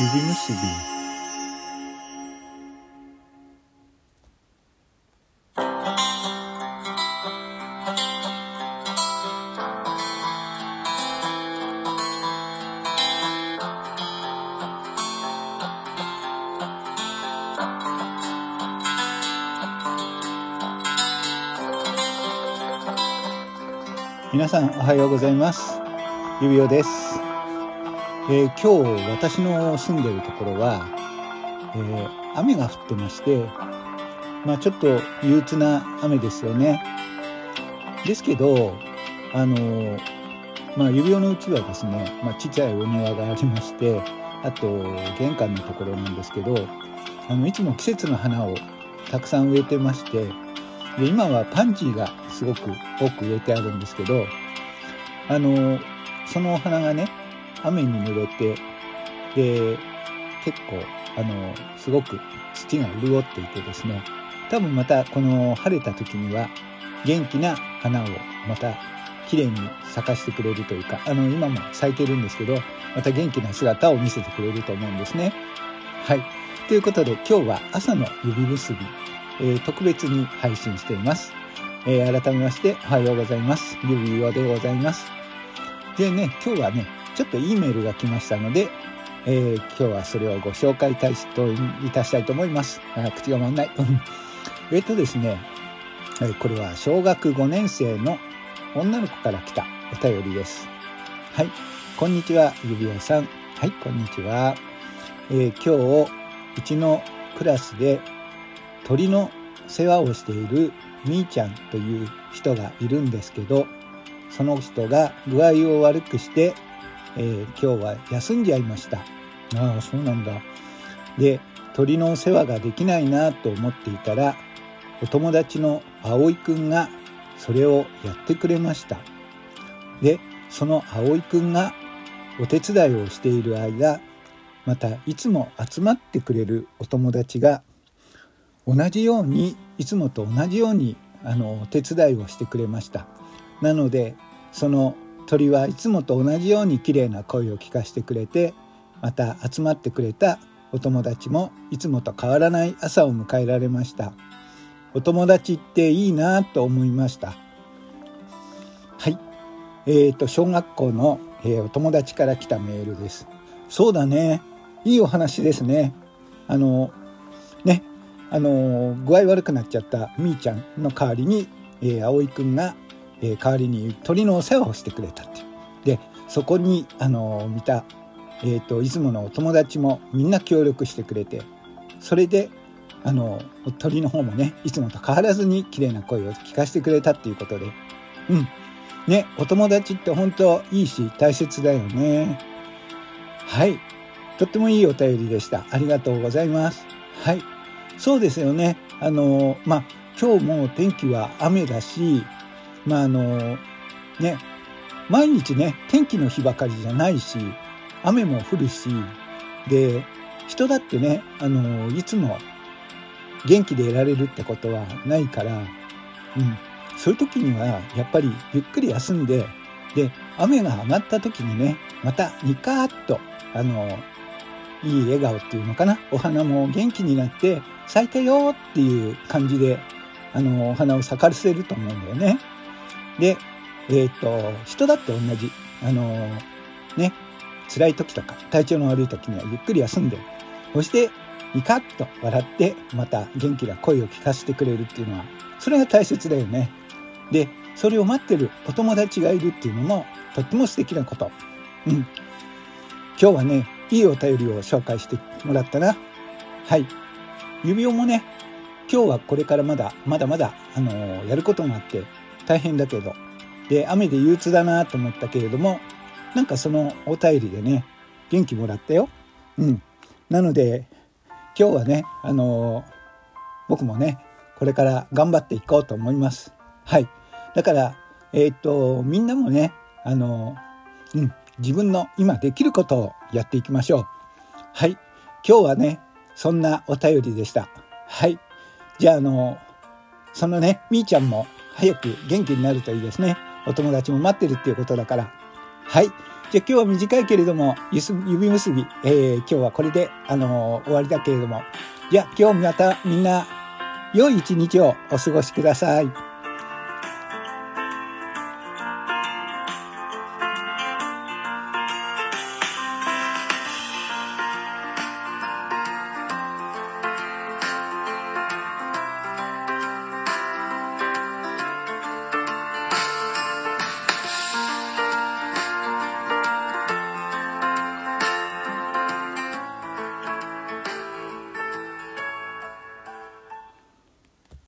指結び。皆さんおはようございます。指輪です、えー、今日私の住んでるところは、えー、雨が降ってましてまあちょっと憂鬱な雨ですよね。ですけどあのまあ指輪のうちはですね、まあ、ちっちゃいお庭がありましてあと玄関のところなんですけどあのいつも季節の花をたくさん植えてましてで今はパンジーがすごく多く植えてあるんですけどあのそのお花がね雨に濡れてで結構あのすごく土が潤っていてですね多分またこの晴れた時には元気な花をまた綺麗に咲かしてくれるというかあの今も咲いてるんですけどまた元気な姿を見せてくれると思うんですね。はいということで今日は朝の指結びえー、特別に配信しています。えー、改めましておはようございます。ゆびおでございます。でね、今日はね、ちょっといいメールが来ましたので、えー、今日はそれをご紹介いたしたいと思います。あ口が回んない。えっとですね、えこれは小学5年生の女の子から来たお便りです。はい。こんにちは、ゆびおさん。はい、こんにちは。えー、今日、うちのクラスで鳥の世話をしているみーちゃんという人がいるんですけどその人が具合を悪くして、えー、今日は休んじゃいました。ああそうなんだ。で鳥のお世話ができないなと思っていたらお友達の葵くんがそれをやってくれました。でその葵くんがお手伝いをしている間またいつも集まってくれるお友達が同じようにいつもと同じようにあの手伝いをしてくれました。なのでその鳥はいつもと同じように綺麗な声を聞かせてくれてまた集まってくれたお友達もいつもと変わらない朝を迎えられました。お友達っていいなと思いました。はい。えーと小学校の、えー、お友達から来たメールです。そうだね。いいお話ですね。あのね。あの具合悪くなっちゃったみーちゃんの代わりに、えー、葵くんが、えー、代わりに鳥のお世話をしてくれたっていう。でそこにあの見た、えーと、出雲のお友達もみんな協力してくれてそれであの鳥の方もねいつもと変わらずに綺麗な声を聞かせてくれたっていうことで。うん。ねお友達って本当いいし大切だよね。はい。とってもいいお便りでした。ありがとうございます。はい。そうですよね。あの、まあ、今日も天気は雨だし、まあ、あの、ね、毎日ね、天気の日ばかりじゃないし、雨も降るし、で、人だってね、あの、いつも元気でいられるってことはないから、うん、そういう時にはやっぱりゆっくり休んで、で、雨が上がった時にね、またニカーッと、あの、いい笑顔っていうのかな？お花も元気になって、咲いたよっていう感じで、あの、お花を咲かせると思うんだよね。で、えっ、ー、と、人だって同じ。あの、ね、辛い時とか、体調の悪い時にはゆっくり休んで、そして、ニカッと笑って、また元気な声を聞かせてくれるっていうのは、それが大切だよね。で、それを待ってるお友達がいるっていうのも、とっても素敵なこと。うん。今日はね、いいお便りを紹介してもらったな。はい。指輪もね、今日はこれからまだ、まだまだ、あのー、やることもあって大変だけど、で、雨で憂鬱だなと思ったけれども、なんかそのお便りでね、元気もらったよ。うん。なので、今日はね、あのー、僕もね、これから頑張っていこうと思います。はい。だから、えっ、と、みんなもね、あのー、うん、自分の今できることをやっていきましょう。はい。今日はね、そんなお便りでした。はい。じゃあ、あの、そのね、みーちゃんも早く元気になるといいですね。お友達も待ってるっていうことだから。はい。じゃあ今日は短いけれども、指結び、えー、今日はこれで、あのー、終わりだけれども、じゃあ今日またみんな、良い一日をお過ごしください。